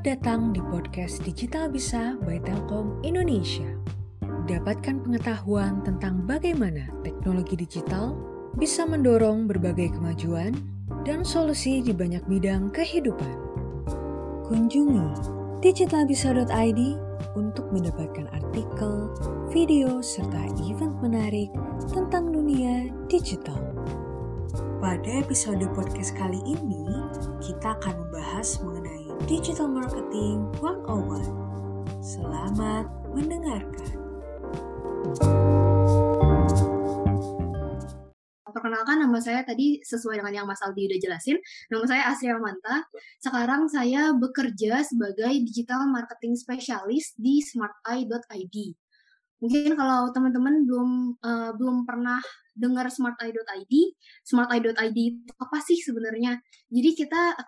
Selamat datang di podcast Digital Bisa by Telkom Indonesia. Dapatkan pengetahuan tentang bagaimana teknologi digital bisa mendorong berbagai kemajuan dan solusi di banyak bidang kehidupan. Kunjungi digitalbisa.id untuk mendapatkan artikel, video, serta event menarik tentang dunia digital. Pada episode podcast kali ini, kita akan membahas mengenai Digital Marketing 101. Selamat mendengarkan. Perkenalkan nama saya tadi sesuai dengan yang Mas Aldi udah jelasin. Nama saya Asri Manta. Sekarang saya bekerja sebagai digital marketing spesialis di smarteye.id. Mungkin kalau teman-teman belum uh, belum pernah dengar smarteye.id, smarteye.id itu apa sih sebenarnya? Jadi kita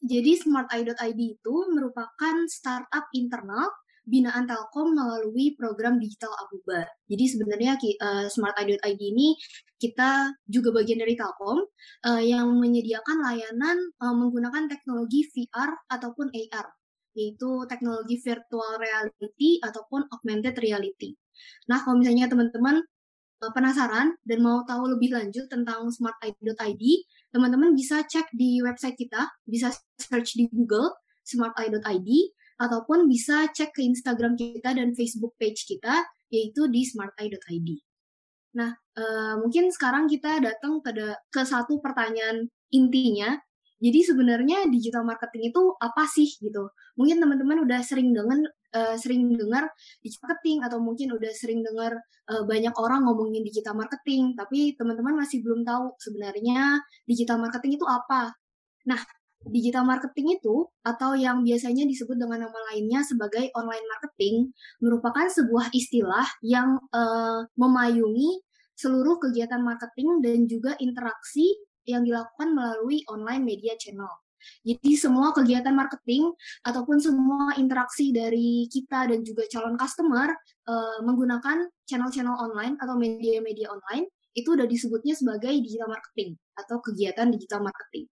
jadi smarteye.id itu merupakan startup internal binaan Telkom melalui program digital Abuba. Jadi sebenarnya uh, smarteye.id ini kita juga bagian dari Telkom uh, yang menyediakan layanan uh, menggunakan teknologi VR ataupun AR, yaitu teknologi virtual reality ataupun augmented reality. Nah, kalau misalnya teman-teman penasaran dan mau tahu lebih lanjut tentang smarteye.id, teman-teman bisa cek di website kita, bisa search di Google smarteye.id ataupun bisa cek ke Instagram kita dan Facebook page kita yaitu di smarteye.id. Nah, uh, mungkin sekarang kita datang ke, ke satu pertanyaan intinya. Jadi sebenarnya digital marketing itu apa sih gitu? Mungkin teman-teman udah sering dengan uh, sering dengar digital marketing atau mungkin udah sering dengar uh, banyak orang ngomongin digital marketing, tapi teman-teman masih belum tahu sebenarnya digital marketing itu apa. Nah, digital marketing itu atau yang biasanya disebut dengan nama lainnya sebagai online marketing merupakan sebuah istilah yang uh, memayungi seluruh kegiatan marketing dan juga interaksi yang dilakukan melalui online media channel. Jadi semua kegiatan marketing ataupun semua interaksi dari kita dan juga calon customer uh, menggunakan channel-channel online atau media-media online itu udah disebutnya sebagai digital marketing atau kegiatan digital marketing.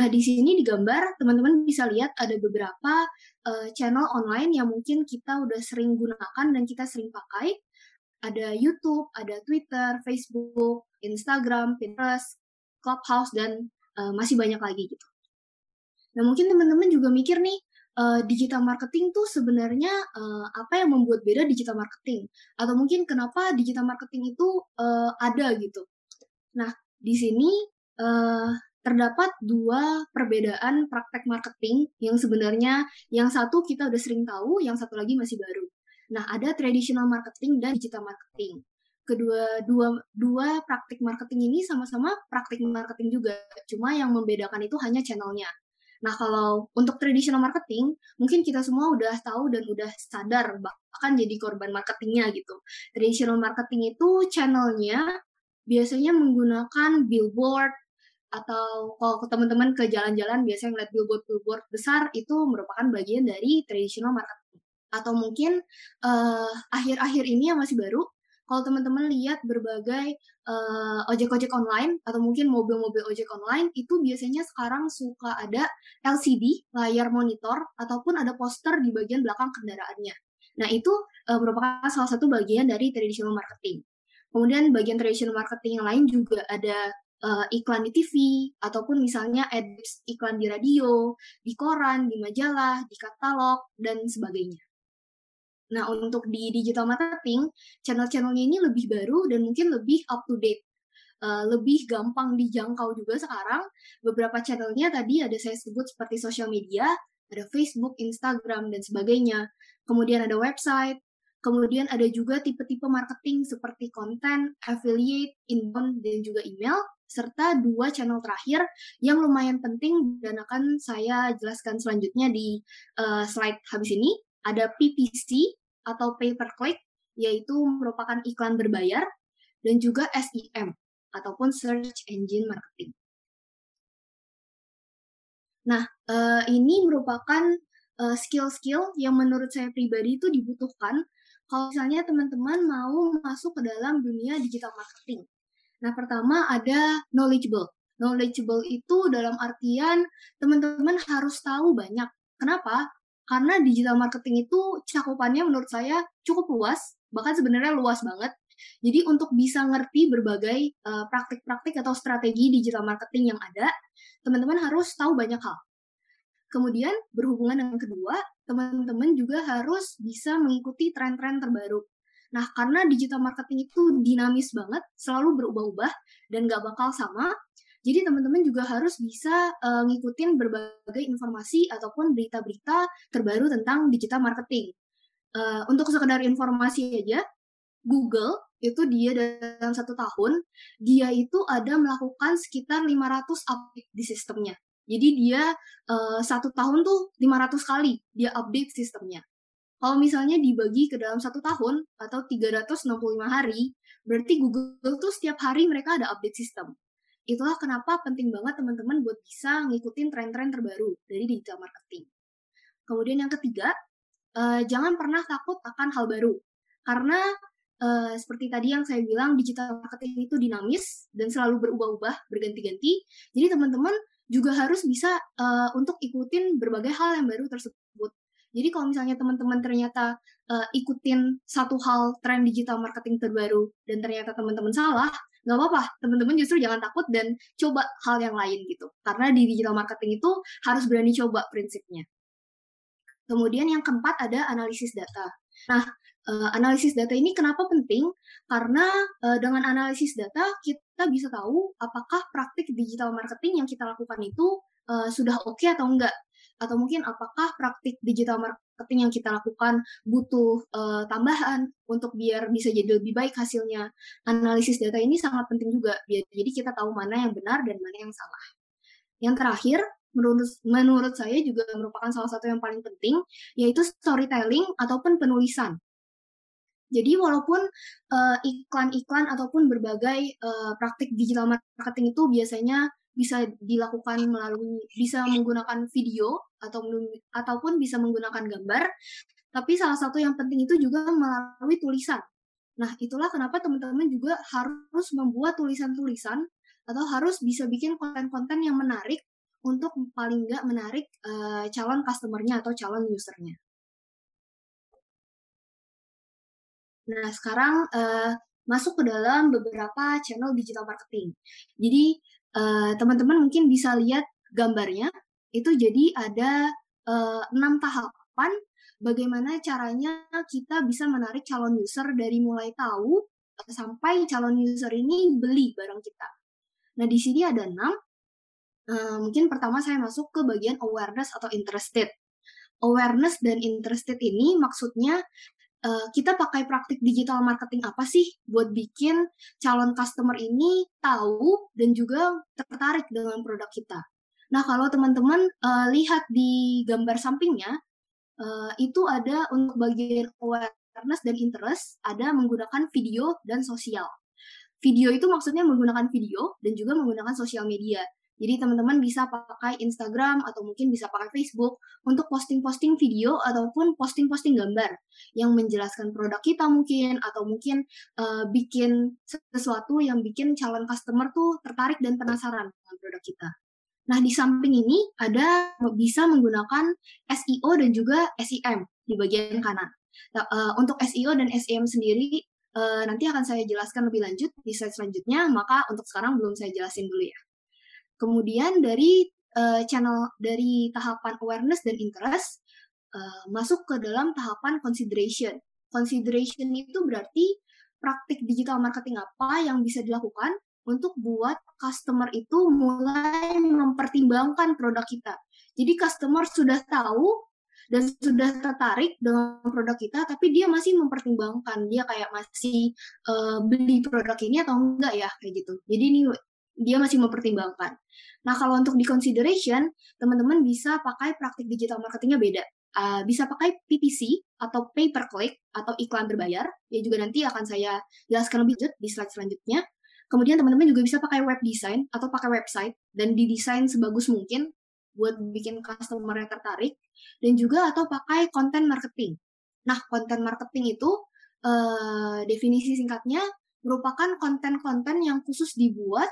Nah, di sini digambar teman-teman bisa lihat ada beberapa uh, channel online yang mungkin kita udah sering gunakan dan kita sering pakai. Ada YouTube, ada Twitter, Facebook, Instagram, Pinterest, Clubhouse dan uh, masih banyak lagi gitu. Nah, mungkin teman-teman juga mikir nih, uh, digital marketing tuh sebenarnya uh, apa yang membuat beda digital marketing? Atau mungkin kenapa digital marketing itu uh, ada gitu? Nah, di sini uh, terdapat dua perbedaan praktek marketing yang sebenarnya yang satu kita udah sering tahu, yang satu lagi masih baru. Nah, ada traditional marketing dan digital marketing. Kedua dua dua praktik marketing ini sama-sama praktik marketing juga, cuma yang membedakan itu hanya channelnya. Nah, kalau untuk traditional marketing, mungkin kita semua udah tahu dan udah sadar bahkan jadi korban marketingnya gitu. Traditional marketing itu channelnya biasanya menggunakan billboard atau kalau teman-teman ke jalan-jalan biasanya ngeliat billboard-billboard besar itu merupakan bagian dari traditional marketing. Atau mungkin uh, akhir-akhir ini yang masih baru, kalau teman-teman lihat berbagai uh, ojek-ojek online atau mungkin mobil-mobil ojek online itu biasanya sekarang suka ada LCD layar monitor ataupun ada poster di bagian belakang kendaraannya. Nah itu uh, merupakan salah satu bagian dari traditional marketing. Kemudian bagian traditional marketing yang lain juga ada uh, iklan di TV ataupun misalnya ads iklan di radio, di koran, di majalah, di katalog dan sebagainya. Nah, untuk di digital marketing, channel-channelnya ini lebih baru dan mungkin lebih up to date. Uh, lebih gampang dijangkau juga sekarang. Beberapa channelnya tadi ada saya sebut seperti sosial media, ada Facebook, Instagram, dan sebagainya. Kemudian ada website, kemudian ada juga tipe-tipe marketing seperti konten, affiliate, inbound, dan juga email, serta dua channel terakhir yang lumayan penting dan akan saya jelaskan selanjutnya di uh, slide habis ini, ada PPC atau pay per click, yaitu merupakan iklan berbayar, dan juga SEM ataupun Search Engine Marketing. Nah, uh, ini merupakan uh, skill-skill yang menurut saya pribadi itu dibutuhkan kalau misalnya teman-teman mau masuk ke dalam dunia digital marketing. Nah, pertama ada knowledgeable. Knowledgeable itu dalam artian teman-teman harus tahu banyak. Kenapa? Karena digital marketing itu cakupannya menurut saya cukup luas, bahkan sebenarnya luas banget. Jadi untuk bisa ngerti berbagai uh, praktik-praktik atau strategi digital marketing yang ada, teman-teman harus tahu banyak hal. Kemudian berhubungan dengan kedua, teman-teman juga harus bisa mengikuti tren-tren terbaru. Nah, karena digital marketing itu dinamis banget, selalu berubah-ubah, dan gak bakal sama, jadi teman-teman juga harus bisa uh, ngikutin berbagai informasi ataupun berita-berita terbaru tentang digital marketing. Uh, untuk sekedar informasi aja, Google itu dia dalam satu tahun, dia itu ada melakukan sekitar 500 update di sistemnya. Jadi dia uh, satu tahun tuh 500 kali dia update sistemnya. Kalau misalnya dibagi ke dalam satu tahun atau 365 hari, berarti Google tuh setiap hari mereka ada update sistem. Itulah kenapa penting banget teman-teman buat bisa ngikutin tren-tren terbaru dari digital marketing. Kemudian yang ketiga, uh, jangan pernah takut akan hal baru. Karena uh, seperti tadi yang saya bilang, digital marketing itu dinamis dan selalu berubah-ubah, berganti-ganti. Jadi teman-teman juga harus bisa uh, untuk ikutin berbagai hal yang baru tersebut. Jadi kalau misalnya teman-teman ternyata uh, ikutin satu hal tren digital marketing terbaru dan ternyata teman-teman salah, nggak apa-apa. Teman-teman justru jangan takut dan coba hal yang lain gitu. Karena di digital marketing itu harus berani coba prinsipnya. Kemudian yang keempat ada analisis data. Nah, uh, analisis data ini kenapa penting? Karena uh, dengan analisis data kita bisa tahu apakah praktik digital marketing yang kita lakukan itu uh, sudah oke okay atau enggak atau mungkin apakah praktik digital marketing yang kita lakukan butuh uh, tambahan untuk biar bisa jadi lebih baik hasilnya. Analisis data ini sangat penting juga biar jadi kita tahu mana yang benar dan mana yang salah. Yang terakhir, menurut menurut saya juga merupakan salah satu yang paling penting yaitu storytelling ataupun penulisan. Jadi walaupun iklan-iklan uh, ataupun berbagai uh, praktik digital marketing itu biasanya bisa dilakukan melalui bisa menggunakan video atau ataupun bisa menggunakan gambar, tapi salah satu yang penting itu juga melalui tulisan. Nah, itulah kenapa teman-teman juga harus membuat tulisan-tulisan atau harus bisa bikin konten-konten yang menarik untuk paling nggak menarik uh, calon customernya atau calon usernya. Nah, sekarang uh, masuk ke dalam beberapa channel digital marketing. Jadi, uh, teman-teman mungkin bisa lihat gambarnya, itu jadi ada enam tahapan bagaimana caranya kita bisa menarik calon user dari mulai tahu sampai calon user ini beli barang kita. Nah, di sini ada enam. Uh, mungkin pertama saya masuk ke bagian awareness atau interested. Awareness dan interested ini maksudnya uh, kita pakai praktik digital marketing apa sih buat bikin calon customer ini tahu dan juga tertarik dengan produk kita. Nah, kalau teman-teman uh, lihat di gambar sampingnya, uh, itu ada untuk bagian awareness dan interest, ada menggunakan video dan sosial. Video itu maksudnya menggunakan video dan juga menggunakan sosial media. Jadi teman-teman bisa pakai Instagram atau mungkin bisa pakai Facebook untuk posting-posting video ataupun posting-posting gambar yang menjelaskan produk kita mungkin atau mungkin uh, bikin sesuatu yang bikin calon customer tuh tertarik dan penasaran dengan produk kita. Nah, di samping ini ada bisa menggunakan SEO dan juga SEM di bagian kanan. Nah, uh, untuk SEO dan SEM sendiri uh, nanti akan saya jelaskan lebih lanjut di slide selanjutnya, maka untuk sekarang belum saya jelasin dulu ya. Kemudian dari uh, channel dari tahapan awareness dan interest uh, masuk ke dalam tahapan consideration. Consideration itu berarti praktik digital marketing apa yang bisa dilakukan untuk buat customer itu mulai mempertimbangkan produk kita. Jadi customer sudah tahu dan sudah tertarik dengan produk kita, tapi dia masih mempertimbangkan, dia kayak masih uh, beli produk ini atau enggak ya, kayak gitu. Jadi ini dia masih mempertimbangkan. Nah, kalau untuk di consideration, teman-teman bisa pakai praktik digital marketingnya beda. Uh, bisa pakai PPC atau pay per click atau iklan berbayar, ya juga nanti akan saya jelaskan lebih lanjut di slide selanjutnya. Kemudian teman-teman juga bisa pakai web design atau pakai website dan didesain sebagus mungkin buat bikin customer yang tertarik dan juga atau pakai content marketing. Nah, content marketing itu uh, definisi singkatnya merupakan konten-konten yang khusus dibuat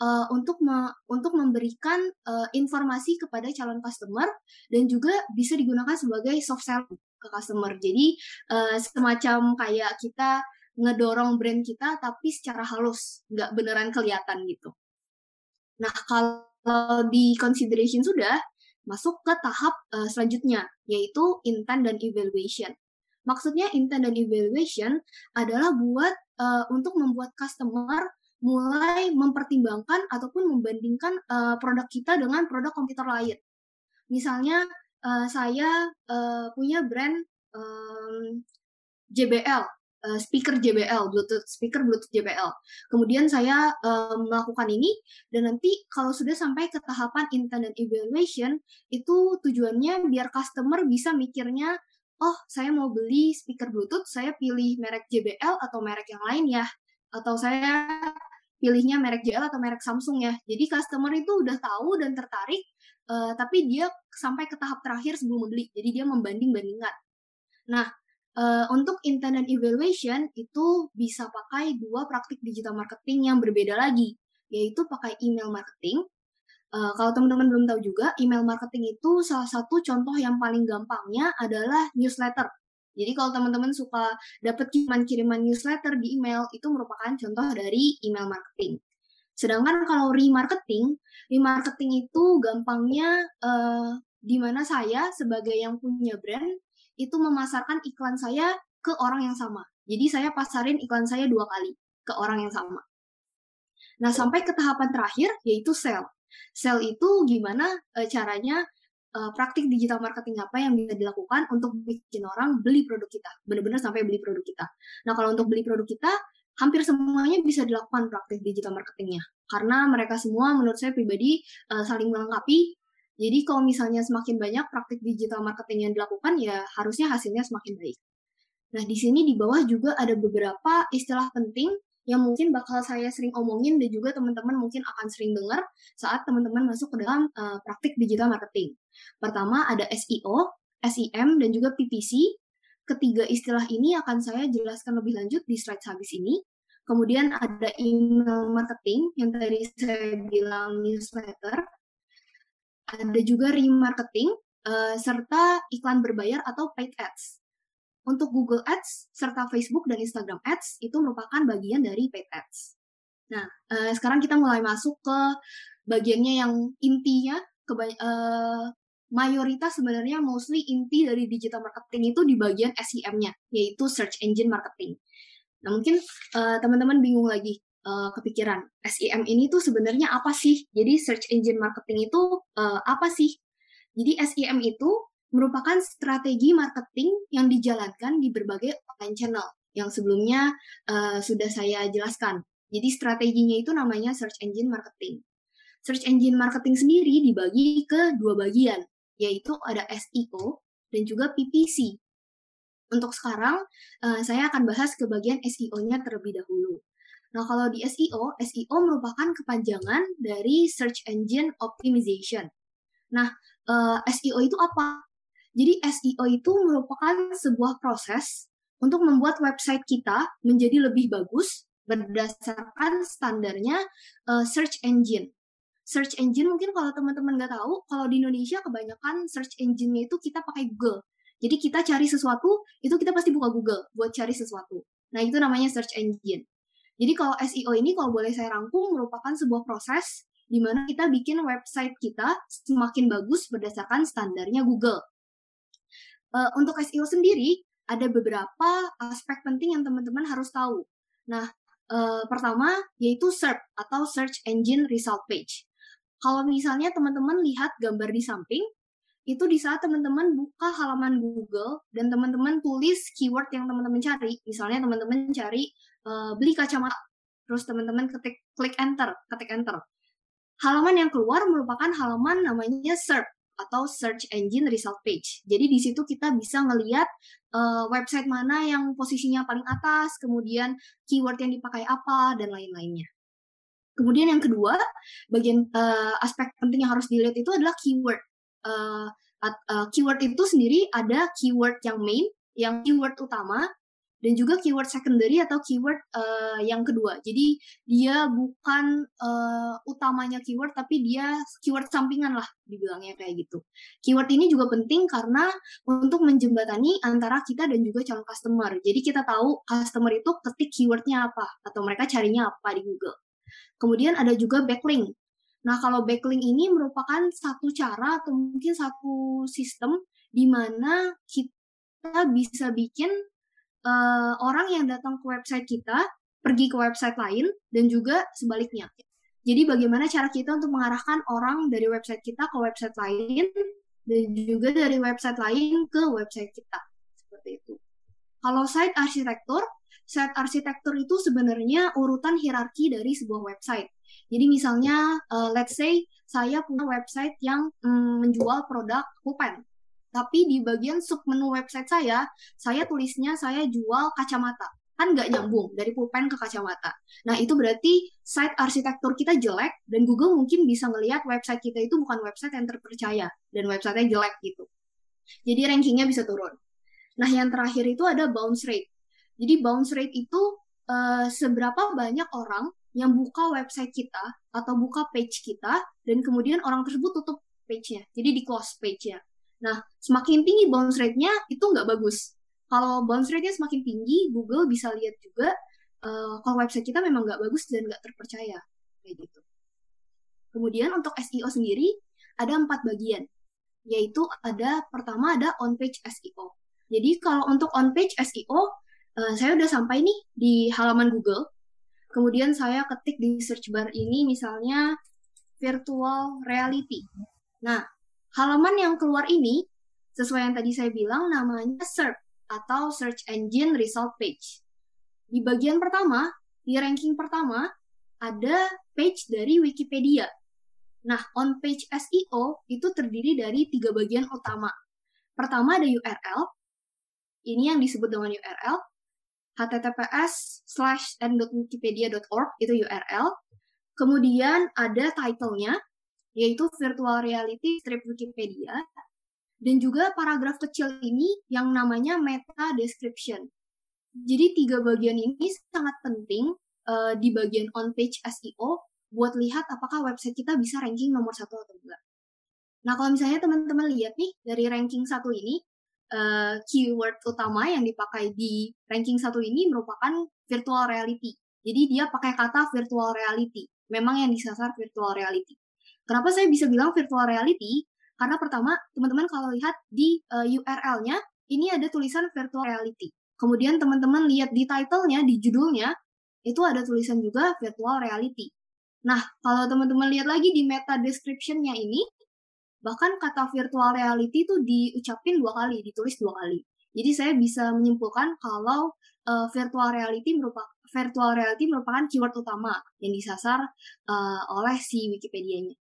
uh, untuk me untuk memberikan uh, informasi kepada calon customer dan juga bisa digunakan sebagai soft sell ke customer. Jadi uh, semacam kayak kita ngedorong brand kita tapi secara halus, nggak beneran kelihatan gitu. Nah kalau di consideration sudah masuk ke tahap uh, selanjutnya yaitu intent dan evaluation. Maksudnya intent dan evaluation adalah buat uh, untuk membuat customer mulai mempertimbangkan ataupun membandingkan uh, produk kita dengan produk komputer lain. Misalnya uh, saya uh, punya brand um, JBL, uh, speaker JBL, Bluetooth speaker Bluetooth JBL. Kemudian saya uh, melakukan ini dan nanti kalau sudah sampai ke tahapan intent dan evaluation itu tujuannya biar customer bisa mikirnya oh saya mau beli speaker Bluetooth, saya pilih merek JBL atau merek yang lain ya atau saya pilihnya merek JL atau merek Samsung ya. Jadi customer itu udah tahu dan tertarik, uh, tapi dia sampai ke tahap terakhir sebelum membeli. Jadi dia membanding-bandingkan. Nah, uh, untuk intent dan evaluation itu bisa pakai dua praktik digital marketing yang berbeda lagi, yaitu pakai email marketing. Uh, kalau teman-teman belum tahu juga, email marketing itu salah satu contoh yang paling gampangnya adalah newsletter jadi kalau teman-teman suka dapat kiriman-kiriman newsletter di email, itu merupakan contoh dari email marketing. Sedangkan kalau remarketing, remarketing itu gampangnya uh, di mana saya sebagai yang punya brand itu memasarkan iklan saya ke orang yang sama. Jadi saya pasarin iklan saya dua kali ke orang yang sama. Nah, sampai ke tahapan terakhir yaitu sell. Sell itu gimana e, caranya uh, praktik digital marketing apa yang bisa dilakukan untuk bikin orang beli produk kita, benar-benar sampai beli produk kita. Nah, kalau untuk beli produk kita, hampir semuanya bisa dilakukan praktik digital marketingnya, karena mereka semua menurut saya pribadi uh, saling melengkapi. Jadi kalau misalnya semakin banyak praktik digital marketing yang dilakukan, ya harusnya hasilnya semakin baik. Nah, di sini di bawah juga ada beberapa istilah penting yang mungkin bakal saya sering omongin dan juga teman-teman mungkin akan sering dengar saat teman-teman masuk ke dalam uh, praktik digital marketing. Pertama ada SEO, SEM, dan juga PPC. Ketiga istilah ini akan saya jelaskan lebih lanjut di slide habis ini. Kemudian ada email marketing yang tadi saya bilang newsletter. Ada juga remarketing, uh, serta iklan berbayar atau paid ads. Untuk Google Ads serta Facebook dan Instagram Ads itu merupakan bagian dari paid ads. Nah, uh, sekarang kita mulai masuk ke bagiannya yang intinya, ke uh, mayoritas sebenarnya mostly inti dari digital marketing itu di bagian SEM-nya, yaitu search engine marketing. Nah, mungkin uh, teman-teman bingung lagi uh, kepikiran SEM ini tuh sebenarnya apa sih? Jadi search engine marketing itu uh, apa sih? Jadi SEM itu merupakan strategi marketing yang dijalankan di berbagai online channel yang sebelumnya uh, sudah saya jelaskan. Jadi strateginya itu namanya search engine marketing. Search engine marketing sendiri dibagi ke dua bagian, yaitu ada SEO dan juga PPC. Untuk sekarang, uh, saya akan bahas ke bagian SEO-nya terlebih dahulu. Nah, kalau di SEO, SEO merupakan kepanjangan dari Search Engine Optimization. Nah, uh, eh, SEO itu apa? Jadi SEO itu merupakan sebuah proses untuk membuat website kita menjadi lebih bagus berdasarkan standarnya uh, search engine. Search engine mungkin kalau teman-teman nggak tahu, kalau di Indonesia kebanyakan search engine-nya itu kita pakai Google. Jadi kita cari sesuatu, itu kita pasti buka Google buat cari sesuatu. Nah itu namanya search engine. Jadi kalau SEO ini kalau boleh saya rangkum merupakan sebuah proses di mana kita bikin website kita semakin bagus berdasarkan standarnya Google. Uh, untuk SEO sendiri, ada beberapa aspek penting yang teman-teman harus tahu. Nah, uh, pertama yaitu SERP atau Search Engine Result Page. Kalau misalnya teman-teman lihat gambar di samping, itu di saat teman-teman buka halaman Google dan teman-teman tulis keyword yang teman-teman cari. Misalnya teman-teman cari uh, beli kacamata, terus teman-teman ketik klik enter, ketik enter. Halaman yang keluar merupakan halaman namanya SERP atau search engine result page. Jadi di situ kita bisa ngelihat uh, website mana yang posisinya paling atas, kemudian keyword yang dipakai apa dan lain-lainnya. Kemudian yang kedua, bagian uh, aspek penting yang harus dilihat itu adalah keyword. Uh, uh, keyword itu sendiri ada keyword yang main, yang keyword utama, dan juga keyword secondary atau keyword uh, yang kedua. Jadi dia bukan uh, utamanya keyword tapi dia keyword sampingan lah dibilangnya kayak gitu. Keyword ini juga penting karena untuk menjembatani antara kita dan juga calon customer. Jadi kita tahu customer itu ketik keywordnya apa atau mereka carinya apa di Google. Kemudian ada juga backlink. Nah, kalau backlink ini merupakan satu cara atau mungkin satu sistem di mana kita bisa bikin uh, orang yang datang ke website kita pergi ke website lain dan juga sebaliknya. Jadi bagaimana cara kita untuk mengarahkan orang dari website kita ke website lain dan juga dari website lain ke website kita. Seperti itu. Kalau site arsitektur, site arsitektur itu sebenarnya urutan hierarki dari sebuah website. Jadi misalnya, uh, let's say saya punya website yang mm, menjual produk pulpen tapi di bagian sub menu website saya, saya tulisnya saya jual kacamata. Kan nggak nyambung dari pulpen ke kacamata. Nah, itu berarti site arsitektur kita jelek dan Google mungkin bisa ngelihat website kita itu bukan website yang terpercaya dan websitenya jelek gitu. Jadi rankingnya bisa turun. Nah, yang terakhir itu ada bounce rate. Jadi bounce rate itu uh, seberapa banyak orang yang buka website kita atau buka page kita dan kemudian orang tersebut tutup page-nya. Jadi di close page-nya. Nah, semakin tinggi bounce rate-nya itu nggak bagus. Kalau bounce rate-nya semakin tinggi, Google bisa lihat juga uh, kalau website kita memang nggak bagus dan nggak terpercaya. Kayak gitu. Kemudian untuk SEO sendiri, ada empat bagian. Yaitu ada, pertama ada on-page SEO. Jadi kalau untuk on-page SEO, uh, eh, saya udah sampai nih di halaman Google. Kemudian saya ketik di search bar ini misalnya virtual reality. Nah, Halaman yang keluar ini, sesuai yang tadi saya bilang, namanya SERP atau Search Engine Result Page. Di bagian pertama, di ranking pertama, ada page dari Wikipedia. Nah, on page SEO itu terdiri dari tiga bagian utama. Pertama ada URL, ini yang disebut dengan URL, https slash n.wikipedia.org itu URL. Kemudian ada title-nya, yaitu virtual reality strip Wikipedia, dan juga paragraf kecil ini yang namanya meta description. Jadi tiga bagian ini sangat penting uh, di bagian on page SEO buat lihat apakah website kita bisa ranking nomor satu atau enggak. Nah kalau misalnya teman-teman lihat nih dari ranking satu ini, uh, keyword utama yang dipakai di ranking satu ini merupakan virtual reality. Jadi dia pakai kata virtual reality. Memang yang disasar virtual reality. Kenapa saya bisa bilang virtual reality? Karena pertama, teman-teman kalau lihat di uh, eh, URL-nya, ini ada tulisan virtual reality. Kemudian teman-teman lihat di title-nya, di judulnya, itu ada tulisan juga virtual reality. Nah, kalau teman-teman lihat lagi di meta description-nya ini, bahkan kata virtual reality itu diucapin dua kali, ditulis dua kali. Jadi saya bisa menyimpulkan kalau uh, virtual reality merupakan virtual reality merupakan keyword utama yang disasar uh, oleh si Wikipedia-nya.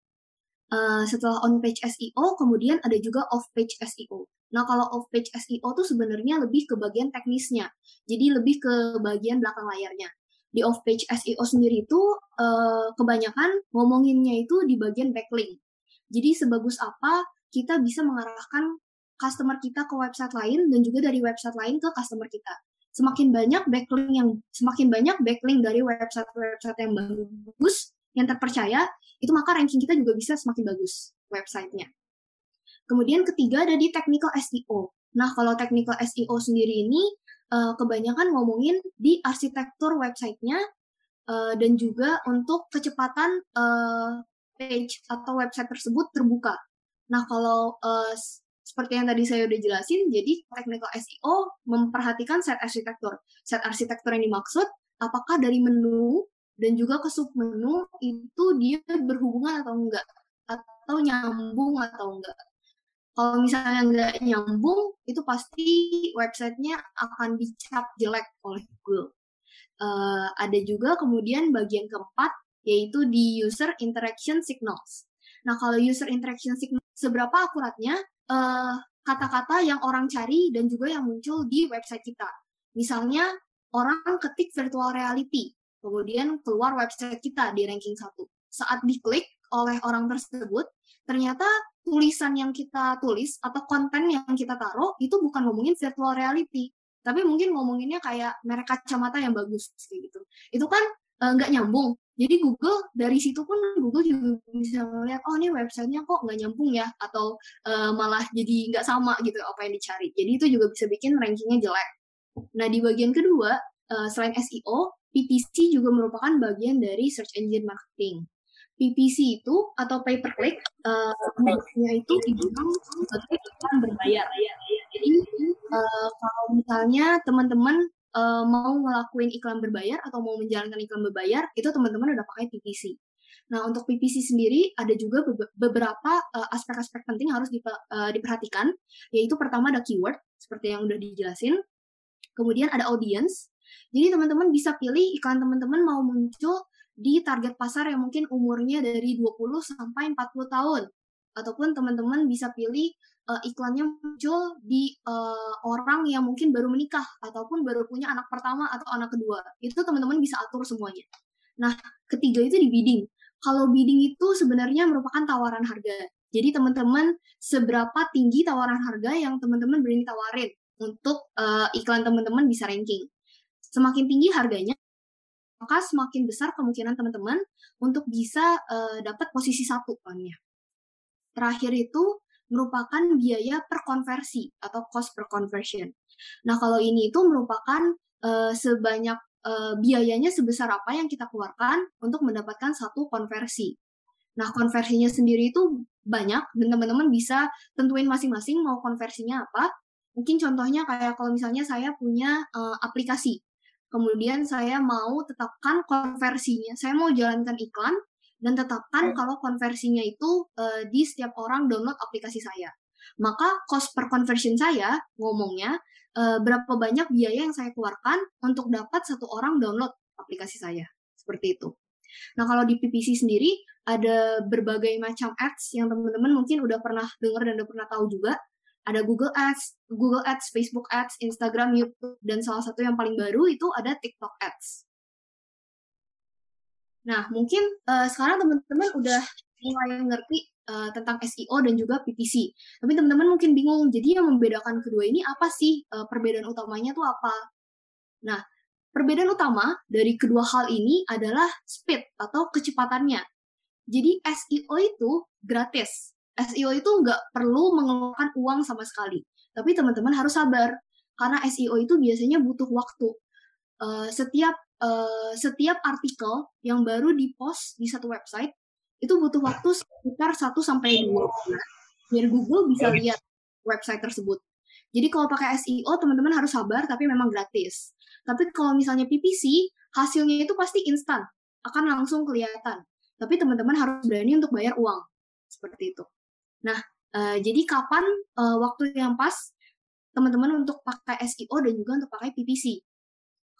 Uh, setelah on page SEO, kemudian ada juga off page SEO. Nah, kalau off page SEO tuh sebenarnya lebih ke bagian teknisnya. Jadi lebih ke bagian belakang layarnya. Di off page SEO sendiri itu uh, kebanyakan ngomonginnya itu di bagian backlink. Jadi sebagus apa kita bisa mengarahkan customer kita ke website lain dan juga dari website lain ke customer kita. Semakin banyak backlink yang semakin banyak backlink dari website-website yang bagus, yang terpercaya, itu maka ranking kita juga bisa semakin bagus websitenya. Kemudian ketiga ada di technical SEO. Nah, kalau technical SEO sendiri ini uh, kebanyakan ngomongin di arsitektur websitenya uh, dan juga untuk kecepatan uh, page atau website tersebut terbuka. Nah, kalau seperti yang tadi saya udah jelasin, jadi technical SEO memperhatikan set arsitektur. Set arsitektur yang dimaksud, apakah dari menu dan juga ke submenu itu dia berhubungan atau enggak atau nyambung atau enggak. Kalau misalnya enggak nyambung, itu pasti websitenya akan dicap jelek oleh Google. Uh, ada juga kemudian bagian keempat, yaitu di user interaction signals. Nah, kalau user interaction signal, seberapa akuratnya eh, kata-kata yang orang cari dan juga yang muncul di website kita. Misalnya, orang ketik virtual reality kemudian keluar website kita di ranking satu. Saat diklik oleh orang tersebut, ternyata tulisan yang kita tulis atau konten yang kita taruh itu bukan ngomongin virtual reality, tapi mungkin ngomonginnya kayak merek kacamata yang bagus kayak gitu. Itu kan eh, nggak uh, nyambung. Jadi Google dari situ pun Google juga bisa melihat oh ini websitenya kok nggak nyambung ya? Atau uh, malah jadi nggak sama gitu apa yang dicari. Jadi itu juga bisa bikin rankingnya jelek. Nah di bagian kedua uh, selain SEO PPC juga merupakan bagian dari search engine marketing PPC itu atau pay per click uh, itu dibilang iklan berbayar. Jadi uh, kalau misalnya teman-teman uh, mau ngelakuin iklan berbayar atau mau menjalankan iklan berbayar, itu teman-teman udah pakai PPC. Nah, untuk PPC sendiri ada juga beberapa aspek-aspek uh, penting harus diper, diperhatikan, yaitu pertama ada keyword seperti yang udah dijelasin, kemudian ada audience. Jadi teman-teman bisa pilih iklan teman-teman mau muncul di target pasar yang mungkin umurnya dari 20 sampai 40 tahun. Ataupun teman-teman bisa pilih uh, iklannya muncul di uh, orang yang mungkin baru menikah ataupun baru punya anak pertama atau anak kedua. Itu teman-teman bisa atur semuanya. Nah, ketiga itu di bidding. Kalau bidding itu sebenarnya merupakan tawaran harga. Jadi teman-teman seberapa tinggi tawaran harga yang teman-teman berani tawarin untuk uh, iklan teman-teman bisa ranking. Semakin tinggi harganya, maka semakin besar kemungkinan teman-teman untuk bisa uh, dapat posisi satu plannya. Terakhir itu merupakan biaya per konversi atau cost per conversion. Nah, kalau ini itu merupakan uh, sebanyak uh, biayanya sebesar apa yang kita keluarkan untuk mendapatkan satu konversi. Nah, konversinya sendiri itu banyak dan teman-teman bisa tentuin masing-masing mau konversinya apa. Mungkin contohnya kayak kalau misalnya saya punya uh, aplikasi Kemudian saya mau tetapkan konversinya. Saya mau jalankan iklan dan tetapkan kalau konversinya itu uh, di setiap orang download aplikasi saya. Maka cost per conversion saya ngomongnya uh, berapa banyak biaya yang saya keluarkan untuk dapat satu orang download aplikasi saya. Seperti itu. Nah, kalau di PPC sendiri ada berbagai macam ads yang teman-teman mungkin udah pernah dengar dan udah pernah tahu juga ada Google Ads, Google Ads, Facebook Ads, Instagram, YouTube, dan salah satu yang paling baru itu ada TikTok Ads. Nah, mungkin uh, sekarang teman-teman udah mulai ngerti uh, tentang SEO dan juga PPC. Tapi teman-teman mungkin bingung, jadi yang membedakan kedua ini apa sih? Uh, perbedaan utamanya tuh apa? Nah, perbedaan utama dari kedua hal ini adalah speed atau kecepatannya. Jadi SEO itu gratis, SEO itu nggak perlu mengeluarkan uang sama sekali. Tapi teman-teman harus sabar karena SEO itu biasanya butuh waktu. Uh, setiap uh, setiap artikel yang baru dipost di satu website itu butuh waktu sekitar 1 sampai 2 bulan biar Google bisa lihat website tersebut. Jadi kalau pakai SEO teman-teman harus sabar tapi memang gratis. Tapi kalau misalnya PPC hasilnya itu pasti instan, akan langsung kelihatan. Tapi teman-teman harus berani untuk bayar uang. Seperti itu. Nah, uh, jadi kapan uh, waktu yang pas teman-teman untuk pakai SEO dan juga untuk pakai PPC?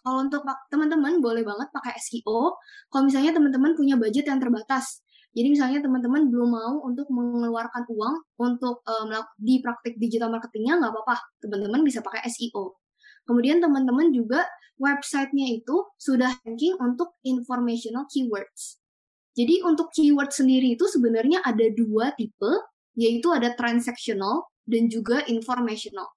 Kalau untuk teman-teman boleh banget pakai SEO. Kalau misalnya teman-teman punya budget yang terbatas, jadi misalnya teman-teman belum mau untuk mengeluarkan uang untuk um, di praktik digital marketingnya nggak apa-apa, teman-teman bisa pakai SEO. Kemudian teman-teman juga websitenya itu sudah ranking untuk informational keywords. Jadi untuk keyword sendiri itu sebenarnya ada dua tipe, yaitu ada transactional dan juga informational.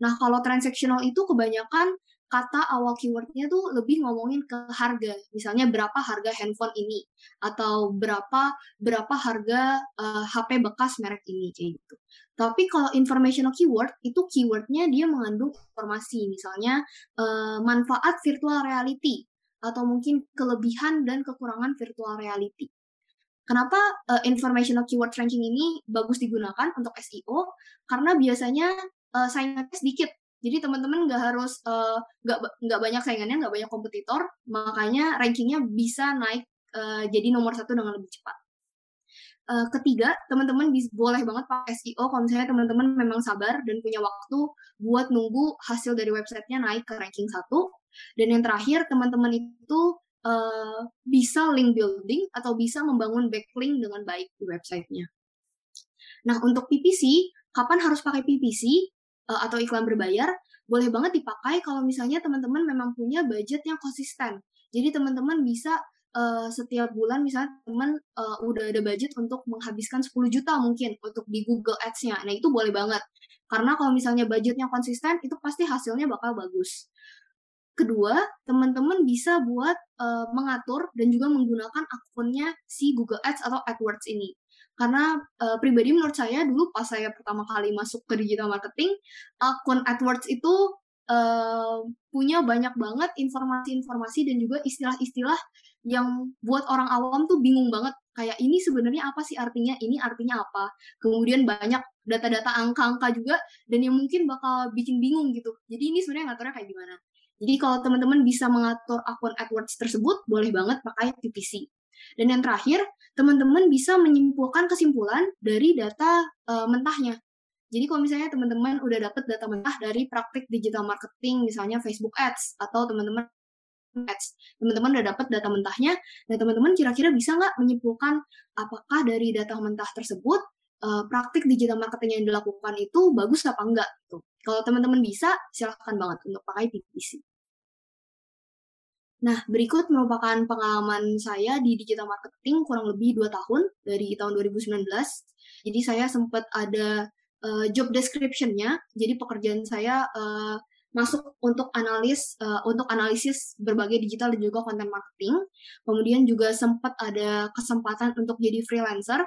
Nah, kalau transactional itu kebanyakan kata awal keywordnya tuh lebih ngomongin ke harga. Misalnya berapa harga handphone ini atau berapa berapa harga uh, eh, HP bekas merek ini kayak gitu. Tapi kalau informational keyword itu keywordnya dia mengandung informasi, misalnya uh, manfaat virtual reality atau mungkin kelebihan dan kekurangan virtual reality. Kenapa uh, informational keyword ranking ini bagus digunakan untuk SEO? Karena biasanya uh, saingannya sedikit. Jadi teman-teman nggak harus uh, nggak banyak saingannya, nggak banyak kompetitor, makanya rankingnya bisa naik uh, jadi nomor satu dengan lebih cepat. Uh, ketiga, teman-teman boleh banget pakai SEO kalau misalnya teman-teman memang sabar dan punya waktu buat nunggu hasil dari websitenya naik ke ranking satu. Dan yang terakhir, teman-teman itu uh, bisa link building atau bisa membangun backlink dengan baik di websitenya. Nah, untuk PPC, kapan harus pakai PPC uh, eh, atau iklan berbayar? Boleh banget dipakai kalau misalnya teman-teman memang punya budget yang konsisten. Jadi teman-teman bisa uh, setiap bulan misalnya teman uh, udah ada budget untuk menghabiskan 10 juta mungkin untuk di Google Ads-nya. Nah, itu boleh banget. Karena kalau misalnya budgetnya konsisten, itu pasti hasilnya bakal bagus. Kedua, teman-teman bisa buat uh, mengatur dan juga menggunakan akunnya si Google Ads atau AdWords ini. Karena uh, pribadi menurut saya dulu pas saya pertama kali masuk ke digital marketing, akun AdWords itu uh, punya banyak banget informasi-informasi dan juga istilah-istilah yang buat orang awam tuh bingung banget. Kayak ini sebenarnya apa sih artinya ini artinya apa? Kemudian banyak data-data angka-angka juga dan yang mungkin bakal bikin bingung gitu. Jadi ini sebenarnya ngaturnya kayak gimana jadi kalau teman-teman bisa mengatur akun AdWords tersebut boleh banget pakai PPC dan yang terakhir teman-teman bisa menyimpulkan kesimpulan dari data uh, mentahnya jadi kalau misalnya teman-teman udah dapet data mentah dari praktik digital marketing, misalnya Facebook Ads, atau teman-teman Ads, teman-teman udah dapet data mentahnya, dan teman-teman kira-kira bisa nggak menyimpulkan apakah dari data mentah tersebut uh, praktik digital marketing yang dilakukan itu bagus apa enggak? Gitu. Kalau teman-teman bisa, silahkan banget untuk pakai PPC. Nah, berikut merupakan pengalaman saya di digital marketing kurang lebih dua tahun dari tahun 2019. Jadi saya sempat ada uh, job description-nya. Jadi pekerjaan saya uh, masuk untuk analis uh, untuk analisis berbagai digital dan juga konten marketing. Kemudian juga sempat ada kesempatan untuk jadi freelancer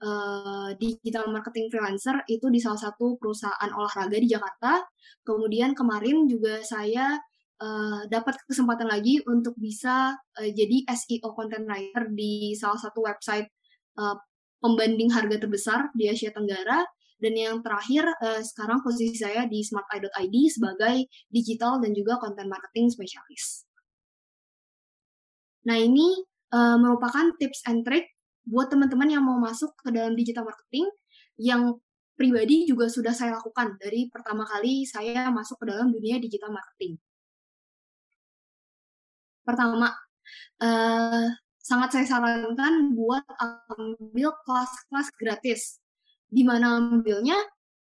uh, digital marketing freelancer itu di salah satu perusahaan olahraga di Jakarta. Kemudian kemarin juga saya uh, dapat kesempatan lagi untuk bisa uh, jadi SEO content writer di salah satu website uh, pembanding harga terbesar di Asia Tenggara dan yang terakhir, uh, sekarang posisi saya di smarteye.id sebagai digital dan juga content marketing spesialis. Nah, ini uh, merupakan tips and trick buat teman-teman yang mau masuk ke dalam digital marketing yang pribadi juga sudah saya lakukan dari pertama kali saya masuk ke dalam dunia digital marketing. Pertama, uh, sangat saya sarankan buat ambil kelas-kelas gratis di mana ambilnya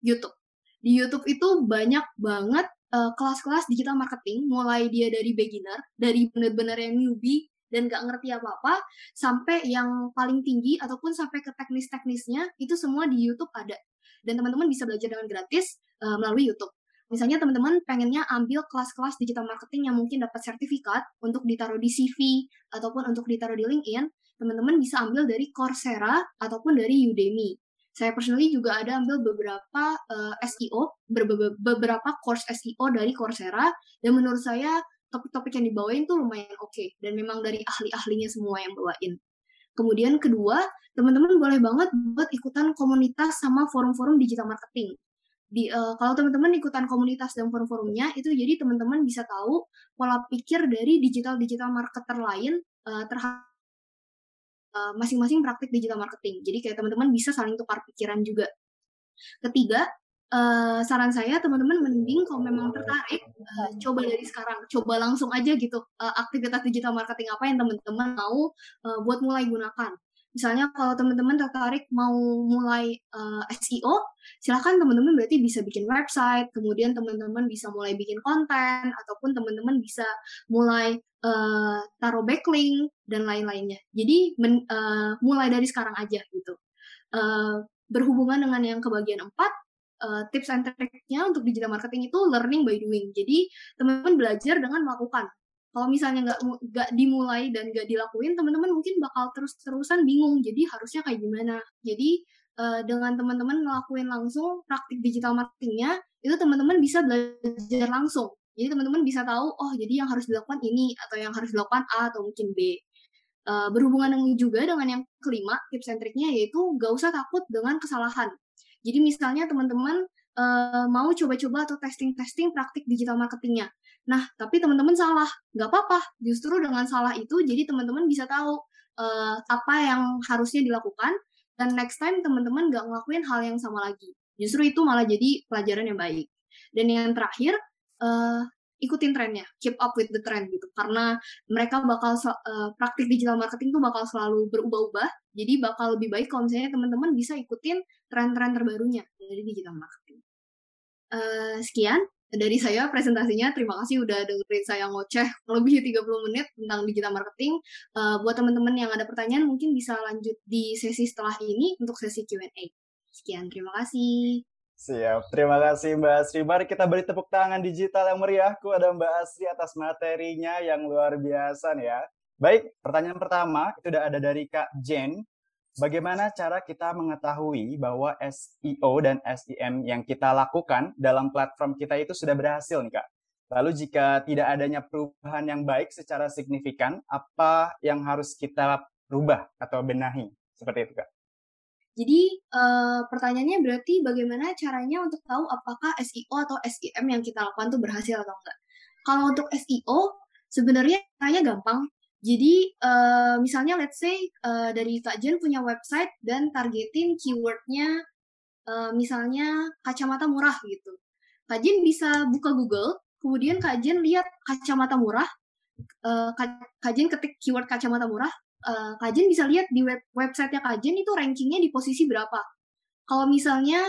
YouTube. Di YouTube itu banyak banget uh, kelas-kelas digital marketing, mulai dia dari beginner, dari benar-benar yang newbie dan gak ngerti apa-apa, sampai yang paling tinggi ataupun sampai ke teknis-teknisnya, itu semua di YouTube ada. Dan teman-teman bisa belajar dengan gratis uh, melalui YouTube. Misalnya teman-teman pengennya ambil kelas-kelas digital marketing yang mungkin dapat sertifikat untuk ditaruh di CV ataupun untuk ditaruh di LinkedIn, teman-teman bisa ambil dari Coursera ataupun dari Udemy. Saya personally juga ada ambil beberapa uh, eh, SEO, beberapa course SEO dari Coursera, dan menurut saya topik-topik yang dibawain tuh lumayan oke, okay, dan memang dari ahli-ahlinya semua yang bawain. Kemudian kedua, teman-teman boleh banget buat ikutan komunitas sama forum-forum digital marketing. Di, uh, kalau teman-teman ikutan komunitas dan forum-forumnya, itu jadi teman-teman bisa tahu pola pikir dari digital-digital marketer lain uh, terhadap Eh, masing-masing praktik digital marketing. Jadi kayak teman-teman bisa saling tukar pikiran juga. Ketiga, saran saya teman-teman mending kalau memang tertarik coba dari sekarang, coba langsung aja gitu aktivitas digital marketing apa yang teman-teman mau buat mulai gunakan. Misalnya kalau teman-teman tertarik mau mulai uh, SEO, silahkan teman-teman berarti bisa bikin website, kemudian teman-teman bisa mulai bikin konten, ataupun teman-teman bisa mulai uh, taruh backlink dan lain-lainnya. Jadi men, uh, mulai dari sekarang aja gitu. Uh, berhubungan dengan yang kebagian empat, uh, tips and triknya untuk digital marketing itu learning by doing. Jadi teman-teman belajar dengan melakukan kalau misalnya nggak nggak dimulai dan nggak dilakuin teman-teman mungkin bakal terus-terusan bingung jadi harusnya kayak gimana. Jadi uh, dengan teman-teman ngelakuin langsung praktik digital marketingnya itu teman-teman bisa belajar langsung. Jadi teman-teman bisa tahu oh jadi yang harus dilakukan ini atau yang harus dilakukan A atau mungkin B. Uh, berhubungan dengan juga dengan yang kelima tips and triknya yaitu nggak usah takut dengan kesalahan. Jadi misalnya teman-teman uh, mau coba-coba atau testing-testing praktik digital marketingnya Nah, tapi teman-teman salah. Nggak apa-apa. Justru dengan salah itu, jadi teman-teman bisa tahu uh, apa yang harusnya dilakukan, dan next time teman-teman nggak ngelakuin hal yang sama lagi. Justru itu malah jadi pelajaran yang baik. Dan yang terakhir, uh, ikutin trennya, keep up with the trend gitu. Karena mereka bakal uh, praktik digital marketing tuh bakal selalu berubah-ubah. Jadi bakal lebih baik kalau misalnya teman-teman bisa ikutin tren-tren terbarunya dari digital marketing. Uh, sekian dari saya presentasinya. Terima kasih udah dengerin saya ngoceh lebih 30 menit tentang digital marketing. Uh, buat teman-teman yang ada pertanyaan mungkin bisa lanjut di sesi setelah ini untuk sesi Q&A. Sekian, terima kasih. Siap, terima kasih Mbak Asri. Mari kita beri tepuk tangan digital yang meriahku ada Mbak Asri atas materinya yang luar biasa nih ya. Baik, pertanyaan pertama itu sudah ada dari Kak Jen. Bagaimana cara kita mengetahui bahwa SEO dan SEM yang kita lakukan dalam platform kita itu sudah berhasil nih Kak? Lalu jika tidak adanya perubahan yang baik secara signifikan, apa yang harus kita rubah atau benahi? Seperti itu Kak. Jadi uh, pertanyaannya berarti bagaimana caranya untuk tahu apakah SEO atau SEM yang kita lakukan itu berhasil atau enggak? Kalau untuk SEO sebenarnya caranya gampang. Jadi uh, misalnya let's say uh, dari Kak Jen punya website dan targetin keywordnya uh, misalnya kacamata murah gitu. Kak Jen bisa buka Google, kemudian Kak Jen lihat kacamata murah, uh, Kak Jen ketik keyword kacamata murah, uh, Kajen bisa lihat di web websitenya Kajen itu rankingnya di posisi berapa. Kalau misalnya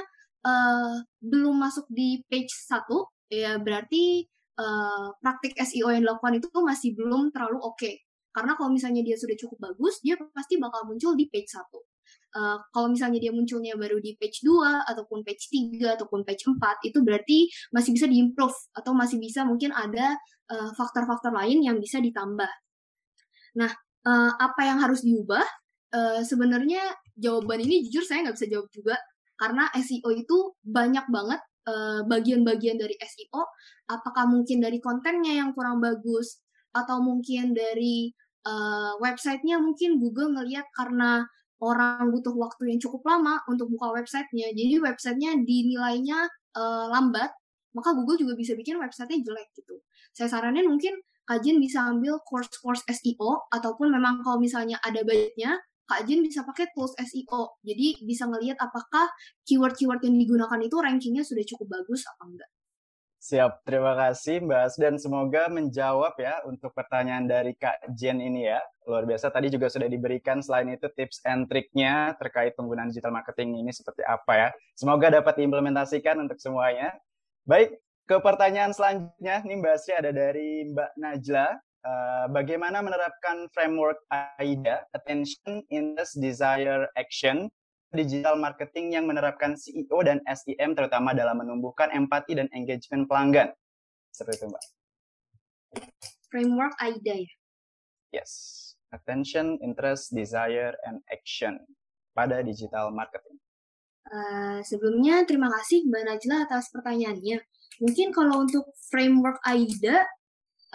uh, belum masuk di page 1, ya berarti uh, praktik SEO yang dilakukan itu masih belum terlalu oke. Okay. Karena kalau misalnya dia sudah cukup bagus, dia pasti bakal muncul di page 1. Uh, kalau misalnya dia munculnya baru di page 2 ataupun page 3 ataupun page 4 itu berarti masih bisa diimprove atau masih bisa mungkin ada faktor-faktor uh, lain yang bisa ditambah. Nah, uh, apa yang harus diubah? Uh, sebenarnya jawaban ini jujur saya nggak bisa jawab juga karena SEO itu banyak banget bagian-bagian uh, dari SEO. Apakah mungkin dari kontennya yang kurang bagus atau mungkin dari uh, websitenya mungkin Google ngelihat karena orang butuh waktu yang cukup lama untuk buka websitenya, jadi websitenya dinilainya uh, lambat, maka Google juga bisa bikin websitenya jelek gitu. Saya saranin mungkin Kak bisa ambil course-course SEO ataupun memang kalau misalnya ada budgetnya, Kak Jin bisa pakai tools SEO. Jadi bisa ngelihat apakah keyword-keyword yang digunakan itu rankingnya sudah cukup bagus apa enggak. Siap, terima kasih Mbak As dan semoga menjawab ya untuk pertanyaan dari Kak Jen ini ya. Luar biasa tadi juga sudah diberikan selain itu tips and triknya terkait penggunaan digital marketing ini seperti apa ya. Semoga dapat diimplementasikan untuk semuanya. Baik, ke pertanyaan selanjutnya, nih Mbak Sri ada dari Mbak Najla. Uh, bagaimana menerapkan framework AIDA, Attention, Interest, Desire, Action, digital marketing yang menerapkan CEO dan SEM terutama dalam menumbuhkan empati dan engagement pelanggan. Seperti itu, Mbak. Framework AIDA ya? Yes. Attention, Interest, Desire, and Action pada digital marketing. Uh, sebelumnya, terima kasih Mbak Najla atas pertanyaannya. Mungkin kalau untuk framework AIDA,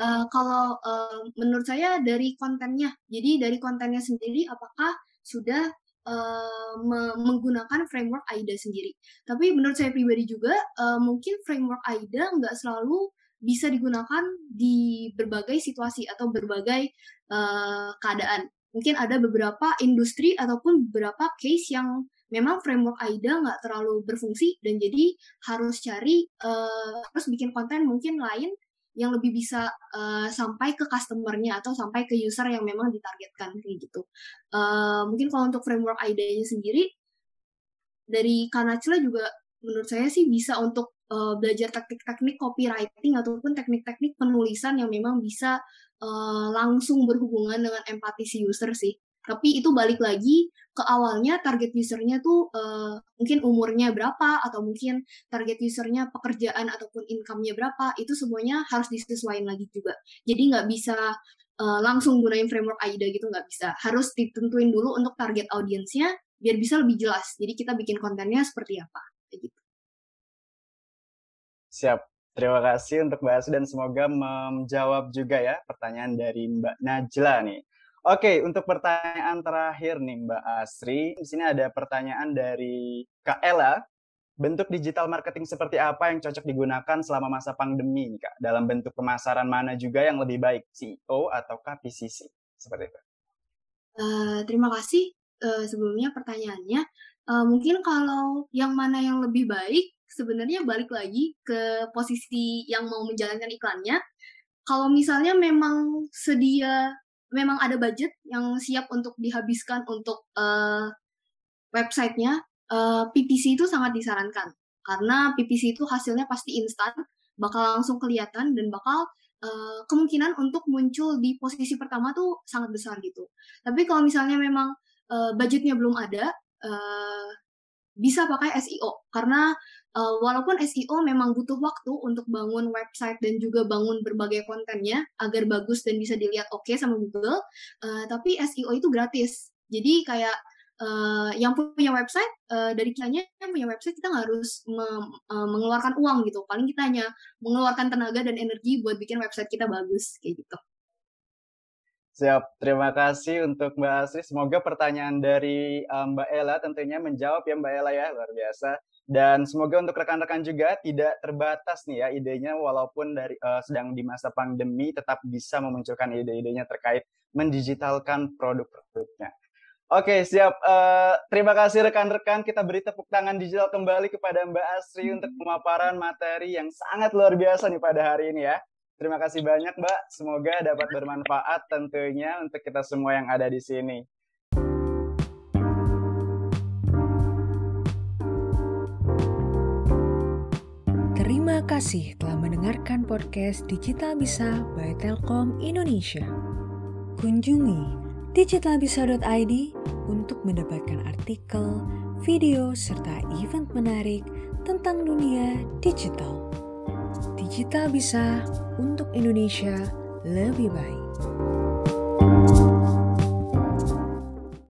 uh, kalau uh, menurut saya dari kontennya, jadi dari kontennya sendiri apakah sudah uh, menggunakan framework AIDA sendiri. Tapi menurut saya pribadi juga, uh, mungkin framework AIDA nggak selalu bisa digunakan di berbagai situasi atau berbagai uh, keadaan. Mungkin ada beberapa industri ataupun beberapa case yang memang framework AIDA nggak terlalu berfungsi dan jadi harus cari uh, harus bikin konten mungkin lain yang lebih bisa uh, sampai ke customernya atau sampai ke user yang memang ditargetkan kayak gitu. Uh, mungkin kalau untuk framework AIDA-nya sendiri dari Kanacila juga menurut saya sih bisa untuk uh, belajar teknik-teknik copywriting ataupun teknik-teknik penulisan yang memang bisa uh, langsung berhubungan dengan empati si user sih. Tapi itu balik lagi ke awalnya target usernya tuh uh, mungkin umurnya berapa atau mungkin target usernya pekerjaan ataupun income-nya berapa itu semuanya harus disesuaikan lagi juga. Jadi nggak bisa uh, langsung gunain framework AIDA gitu nggak bisa. Harus ditentuin dulu untuk target audiensnya biar bisa lebih jelas. Jadi kita bikin kontennya seperti apa. Gitu. Siap. Terima kasih untuk Mbak Asu dan semoga menjawab juga ya pertanyaan dari Mbak Najla nih. Oke, untuk pertanyaan terakhir nih Mbak Asri, di sini ada pertanyaan dari Kak Ella. Bentuk digital marketing seperti apa yang cocok digunakan selama masa pandemi Kak? Dalam bentuk pemasaran mana juga yang lebih baik, CEO atau PCC? Seperti itu. Uh, terima kasih uh, sebelumnya pertanyaannya. Uh, mungkin kalau yang mana yang lebih baik, sebenarnya balik lagi ke posisi yang mau menjalankan iklannya. Kalau misalnya memang sedia memang ada budget yang siap untuk dihabiskan untuk uh, websitenya, uh, eh, PPC itu sangat disarankan karena PPC itu hasilnya pasti instan, bakal langsung kelihatan dan bakal uh, kemungkinan untuk muncul di posisi pertama tuh sangat besar gitu. Tapi kalau misalnya memang uh, budgetnya belum ada, uh, bisa pakai SEO karena uh, walaupun SEO memang butuh waktu untuk bangun website dan juga bangun berbagai kontennya agar bagus dan bisa dilihat oke okay sama Google, uh, tapi SEO itu gratis. Jadi kayak uh, yang punya website uh, dari kitanya yang punya website kita harus me uh, mengeluarkan uang gitu. Paling kita hanya mengeluarkan tenaga dan energi buat bikin website kita bagus kayak gitu. Siap, terima kasih untuk Mbak Asri. Semoga pertanyaan dari um, Mbak Ella tentunya menjawab ya Mbak Ella ya, luar biasa. Dan semoga untuk rekan-rekan juga tidak terbatas nih ya idenya walaupun dari uh, sedang di masa pandemi tetap bisa memunculkan ide-idenya terkait mendigitalkan produk-produknya. Oke, siap. Uh, terima kasih rekan-rekan. Kita beri tepuk tangan digital kembali kepada Mbak Asri untuk pemaparan materi yang sangat luar biasa nih pada hari ini ya. Terima kasih banyak, Mbak. Semoga dapat bermanfaat tentunya untuk kita semua yang ada di sini. Terima kasih telah mendengarkan podcast Digital Bisa by Telkom Indonesia. Kunjungi digitalbisa.id untuk mendapatkan artikel, video, serta event menarik tentang dunia digital. Digital bisa untuk Indonesia lebih baik.